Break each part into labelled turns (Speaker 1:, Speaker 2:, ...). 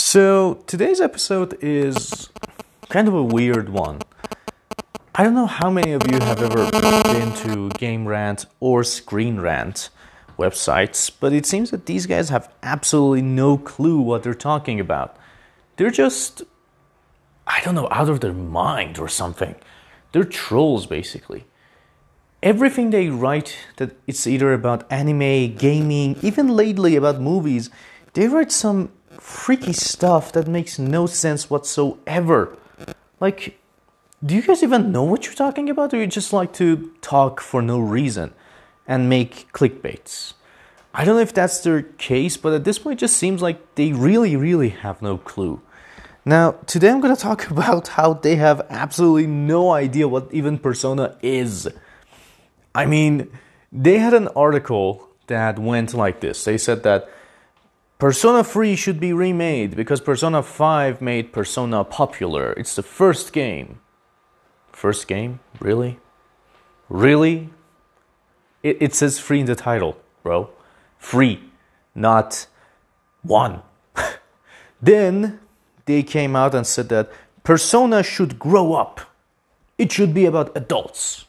Speaker 1: So, today's episode is kind of a weird one. I don't know how many of you have ever been to Game Rant or Screen Rant websites, but it seems that these guys have absolutely no clue what they're talking about. They're just, I don't know, out of their mind or something. They're trolls, basically. Everything they write that it's either about anime, gaming, even lately about movies, they write some freaky stuff that makes no sense whatsoever. Like, do you guys even know what you're talking about, or you just like to talk for no reason and make clickbaits? I don't know if that's their case, but at this point, it just seems like they really, really have no clue. Now, today I'm going to talk about how they have absolutely no idea what even Persona is. I mean, they had an article that went like this. They said that Persona 3 should be remade because Persona 5 made Persona popular. It's the first game. First game? Really? Really? It, it says free in the title, bro. Free, not one. then they came out and said that Persona should grow up. It should be about adults.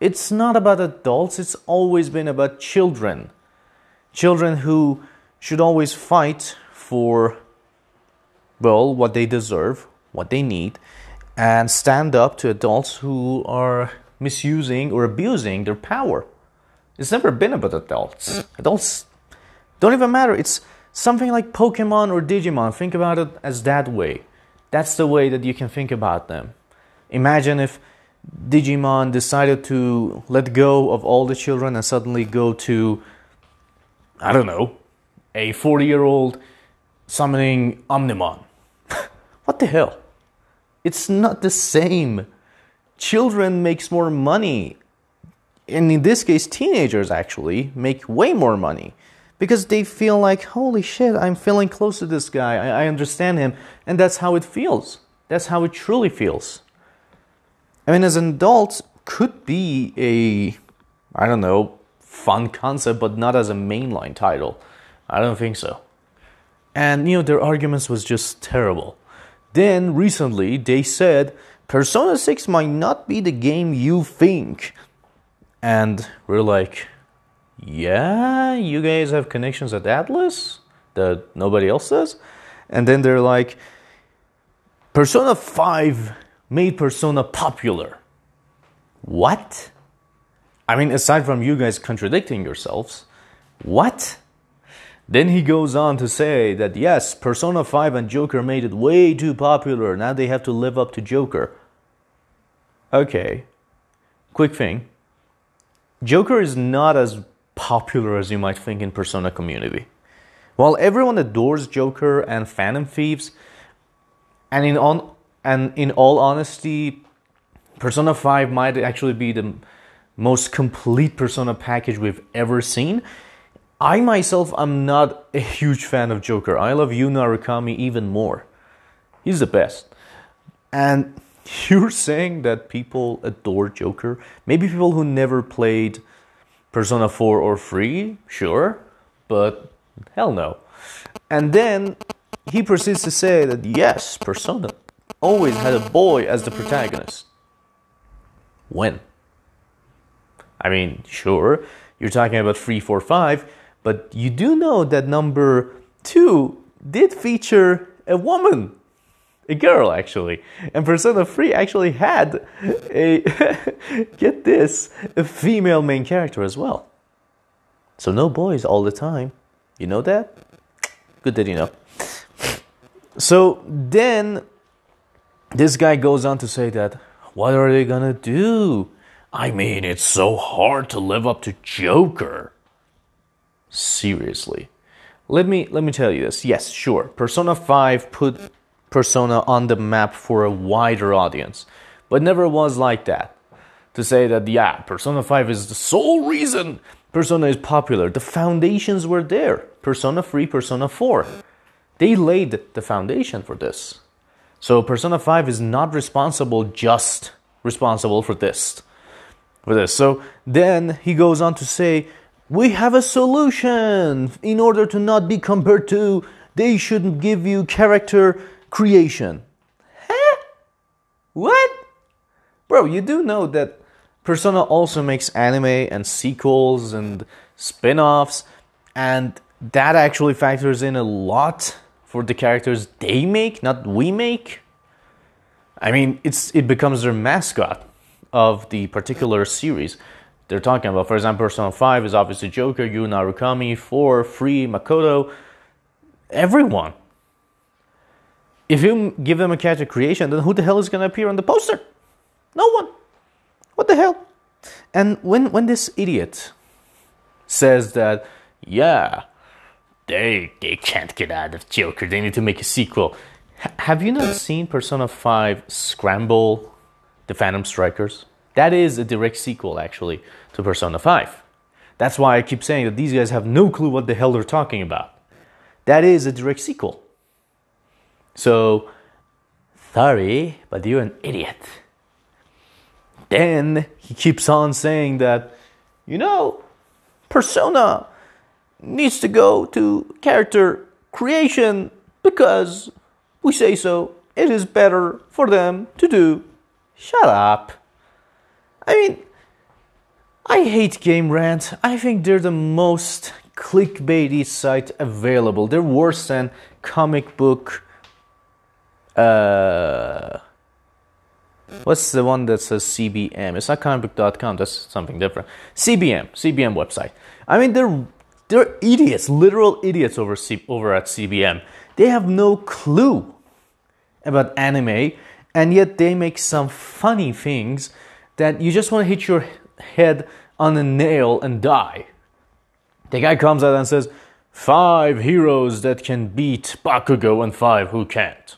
Speaker 1: It's not about adults, it's always been about children. Children who should always fight for, well, what they deserve, what they need, and stand up to adults who are misusing or abusing their power. It's never been about adults. Adults don't even matter. It's something like Pokemon or Digimon. Think about it as that way. That's the way that you can think about them. Imagine if Digimon decided to let go of all the children and suddenly go to, I don't know, a 40 year old summoning Omnimon. what the hell? It's not the same. Children makes more money. And in this case, teenagers actually make way more money because they feel like, holy shit, I'm feeling close to this guy. I, I understand him. And that's how it feels. That's how it truly feels. I mean, as an adult, could be a, I don't know, fun concept, but not as a mainline title. I don't think so. And you know, their arguments was just terrible. Then recently they said Persona 6 might not be the game you think. And we're like, yeah, you guys have connections at Atlus that nobody else does? And then they're like, Persona 5 made Persona popular. What? I mean, aside from you guys contradicting yourselves, what? Then he goes on to say that yes, Persona 5 and Joker made it way too popular. Now they have to live up to Joker. Okay, quick thing Joker is not as popular as you might think in Persona community. While everyone adores Joker and Phantom Thieves, and in on and in all honesty, Persona 5 might actually be the most complete Persona package we've ever seen. I myself am not a huge fan of Joker. I love Yu Narukami even more. He's the best. And you're saying that people adore Joker? Maybe people who never played Persona 4 or 3? Sure. But hell no. And then he proceeds to say that yes, Persona always had a boy as the protagonist. When? I mean, sure, you're talking about 3, 4, 5 but you do know that number two did feature a woman, a girl actually. And Persona 3 actually had a, get this, a female main character as well. So no boys all the time. You know that? Good that you know. So then this guy goes on to say that what are they gonna do? I mean, it's so hard to live up to Joker seriously. Let me let me tell you this. Yes, sure. Persona 5 put Persona on the map for a wider audience, but never was like that. To say that yeah, Persona 5 is the sole reason Persona is popular. The foundations were there. Persona 3, Persona 4. They laid the foundation for this. So Persona 5 is not responsible just responsible for this. For this. So then he goes on to say we have a solution in order to not be compared to They shouldn't give you character creation. Huh? What? Bro, you do know that Persona also makes anime and sequels and spin offs, and that actually factors in a lot for the characters they make, not we make. I mean, it's it becomes their mascot of the particular series they're talking about. For example, Persona 5 is obviously Joker, Yu Narukami, 4, Free, Makoto, everyone. If you give them a character creation, then who the hell is going to appear on the poster? No one. What the hell? And when, when this idiot says that, yeah, they, they can't get out of Joker, they need to make a sequel. H- have you not seen Persona 5 Scramble the Phantom Strikers? That is a direct sequel, actually, to Persona 5. That's why I keep saying that these guys have no clue what the hell they're talking about. That is a direct sequel. So, sorry, but you're an idiot. Then he keeps on saying that, you know, Persona needs to go to character creation because we say so. It is better for them to do. Shut up. I mean, I hate Game Rant. I think they're the most clickbaity site available. They're worse than comic book. Uh, what's the one that says CBM? It's not comicbook.com. That's something different. CBM, CBM website. I mean, they're they're idiots, literal idiots over C, over at CBM. They have no clue about anime, and yet they make some funny things that you just want to hit your head on a nail and die. The guy comes out and says, Five heroes that can beat Bakugo and five who can't.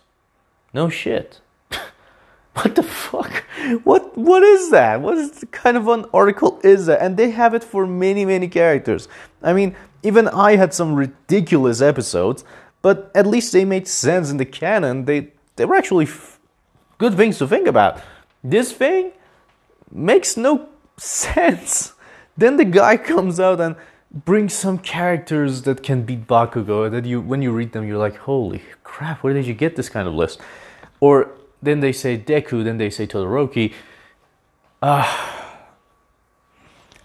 Speaker 1: No shit. what the fuck? What what is that? What is kind of an article is that? And they have it for many, many characters. I mean, even I had some ridiculous episodes, but at least they made sense in the canon. They they were actually f- good things to think about. This thing makes no sense. Then the guy comes out and brings some characters that can beat Bakugo that you when you read them you're like, holy crap, where did you get this kind of list? Or then they say Deku, then they say Todoroki. Uh,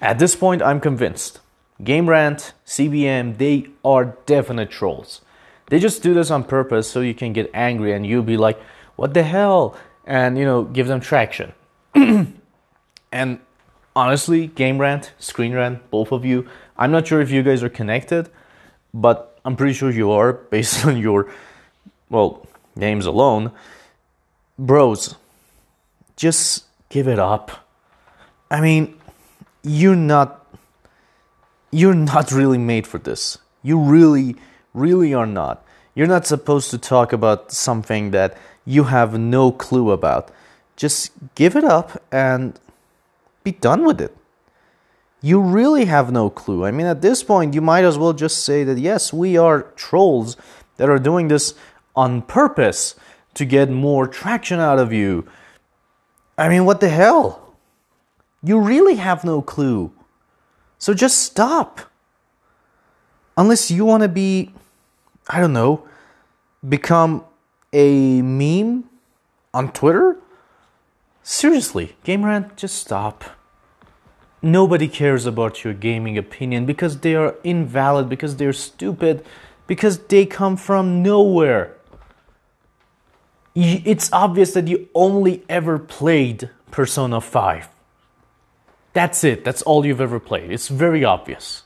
Speaker 1: at this point, I'm convinced. Game Rant, CBM, they are definite trolls. They just do this on purpose so you can get angry and you'll be like, what the hell? And, you know, give them traction. and honestly, Game Rant, Screen Rant, both of you, I'm not sure if you guys are connected, but I'm pretty sure you are based on your, well, names alone. Bros, just give it up. I mean, you're not you're not really made for this. You really really are not. You're not supposed to talk about something that you have no clue about. Just give it up and be done with it. You really have no clue. I mean, at this point, you might as well just say that yes, we are trolls that are doing this on purpose to get more traction out of you. I mean, what the hell? You really have no clue. So just stop. Unless you want to be, I don't know, become a meme on Twitter? Seriously, Game Rant, just stop. Nobody cares about your gaming opinion because they are invalid, because they're stupid, because they come from nowhere. It's obvious that you only ever played Persona 5. That's it, that's all you've ever played. It's very obvious.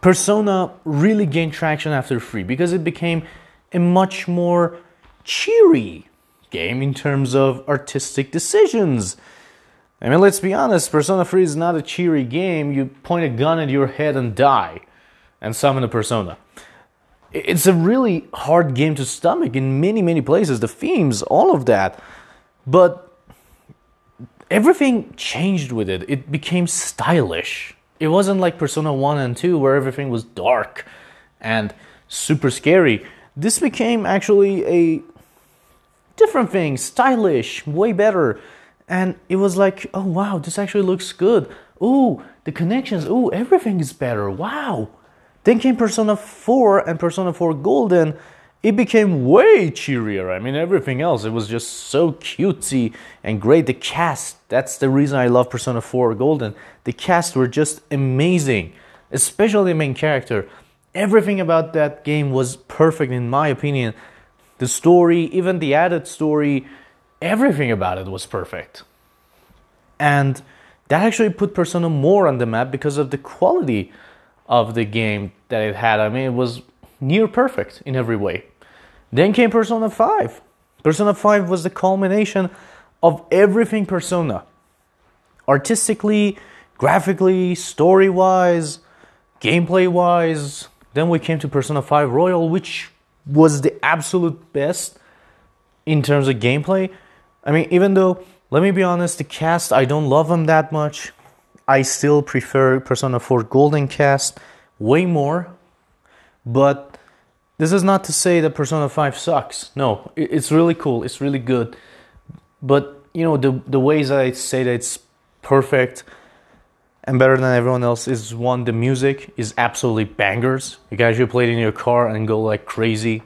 Speaker 1: Persona really gained traction after 3 because it became a much more cheery game in terms of artistic decisions I mean, let's be honest, Persona 3 is not a cheery game. You point a gun at your head and die and summon a persona. It's a really hard game to stomach in many, many places. The themes, all of that. But everything changed with it. It became stylish. It wasn't like Persona 1 and 2 where everything was dark and super scary. This became actually a different thing, stylish, way better and it was like, oh wow, this actually looks good. Oh, the connections. Oh, everything is better. Wow, Then came Persona 4 and Persona 4 Golden. It became way cheerier. I mean, everything else, it was just so cutesy and great. The cast, that's the reason I love Persona 4 Golden. The cast were just amazing, especially the main character. Everything about that game was perfect, in my opinion. The story, even the added story, everything about it was perfect. And that actually put Persona more on the map because of the quality of the game that it had. I mean, it was near perfect in every way. Then came Persona 5. Persona 5 was the culmination of everything Persona. Artistically, graphically, story wise, gameplay wise. Then we came to Persona 5 Royal, which was the absolute best in terms of gameplay. I mean, even though, let me be honest, the cast, I don't love them that much. I still prefer Persona 4 Golden cast way more. But this is not to say that Persona 5 sucks. No, it's really cool. It's really good. But, you know, the, the ways I say that it's perfect and better than everyone else is one, the music is absolutely bangers. You guys should play it in your car and go like crazy.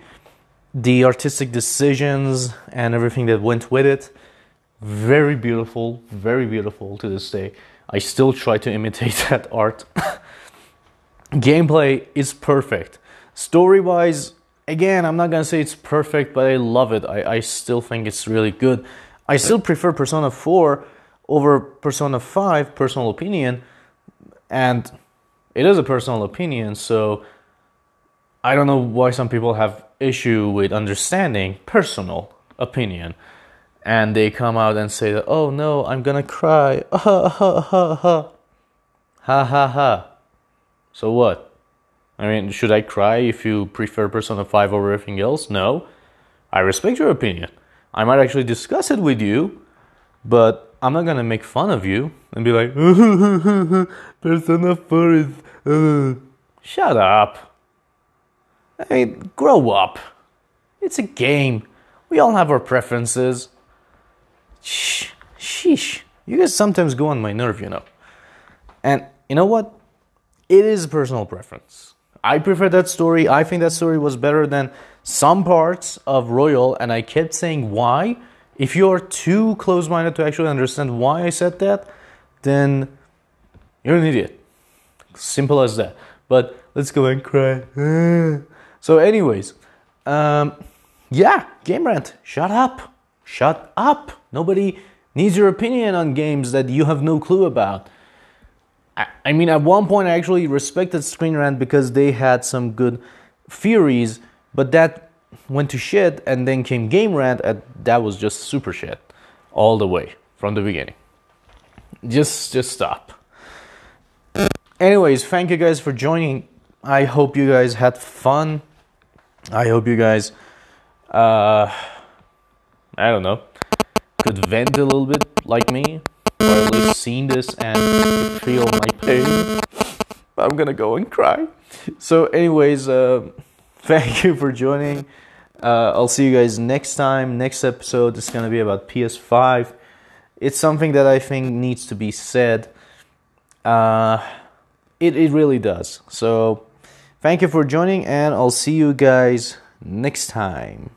Speaker 1: The artistic decisions and everything that went with it, very beautiful, very beautiful to this day. I still try to imitate that art. Gameplay is perfect. Story wise, again, I'm not gonna say it's perfect, but I love it. I, I still think it's really good. I still prefer Persona 4 over Persona 5, personal opinion, and it is a personal opinion, so I don't know why some people have issue with understanding personal opinion. And they come out and say that oh no i'm gonna cry. Ha ha ha. Ha ha ha ha so what? I mean should i cry if you prefer persona 5 over everything else? No. I respect your opinion. I might actually discuss it with you but i'm not gonna make fun of you and be like persona 4 is uh. shut up i mean grow up it's a game we all have our preferences Shh, sheesh. You guys sometimes go on my nerve, you know. And you know what? It is a personal preference. I prefer that story. I think that story was better than some parts of Royal, and I kept saying why. If you're too close minded to actually understand why I said that, then you're an idiot. Simple as that. But let's go and cry. so, anyways, um, yeah, Game Rant, shut up. Shut up. Nobody needs your opinion on games that you have no clue about. I, I mean, at one point, I actually respected Screen Rant because they had some good theories, but that went to shit, and then came Game Rant, and that was just super shit all the way from the beginning. Just, just stop. Anyways, thank you guys for joining. I hope you guys had fun. I hope you guys, uh, I don't know, could vent a little bit like me, or at least seen this and feel my pain. I'm gonna go and cry. So, anyways, uh, thank you for joining. Uh, I'll see you guys next time. Next episode is gonna be about PS5. It's something that I think needs to be said. Uh, it it really does. So, thank you for joining, and I'll see you guys next time.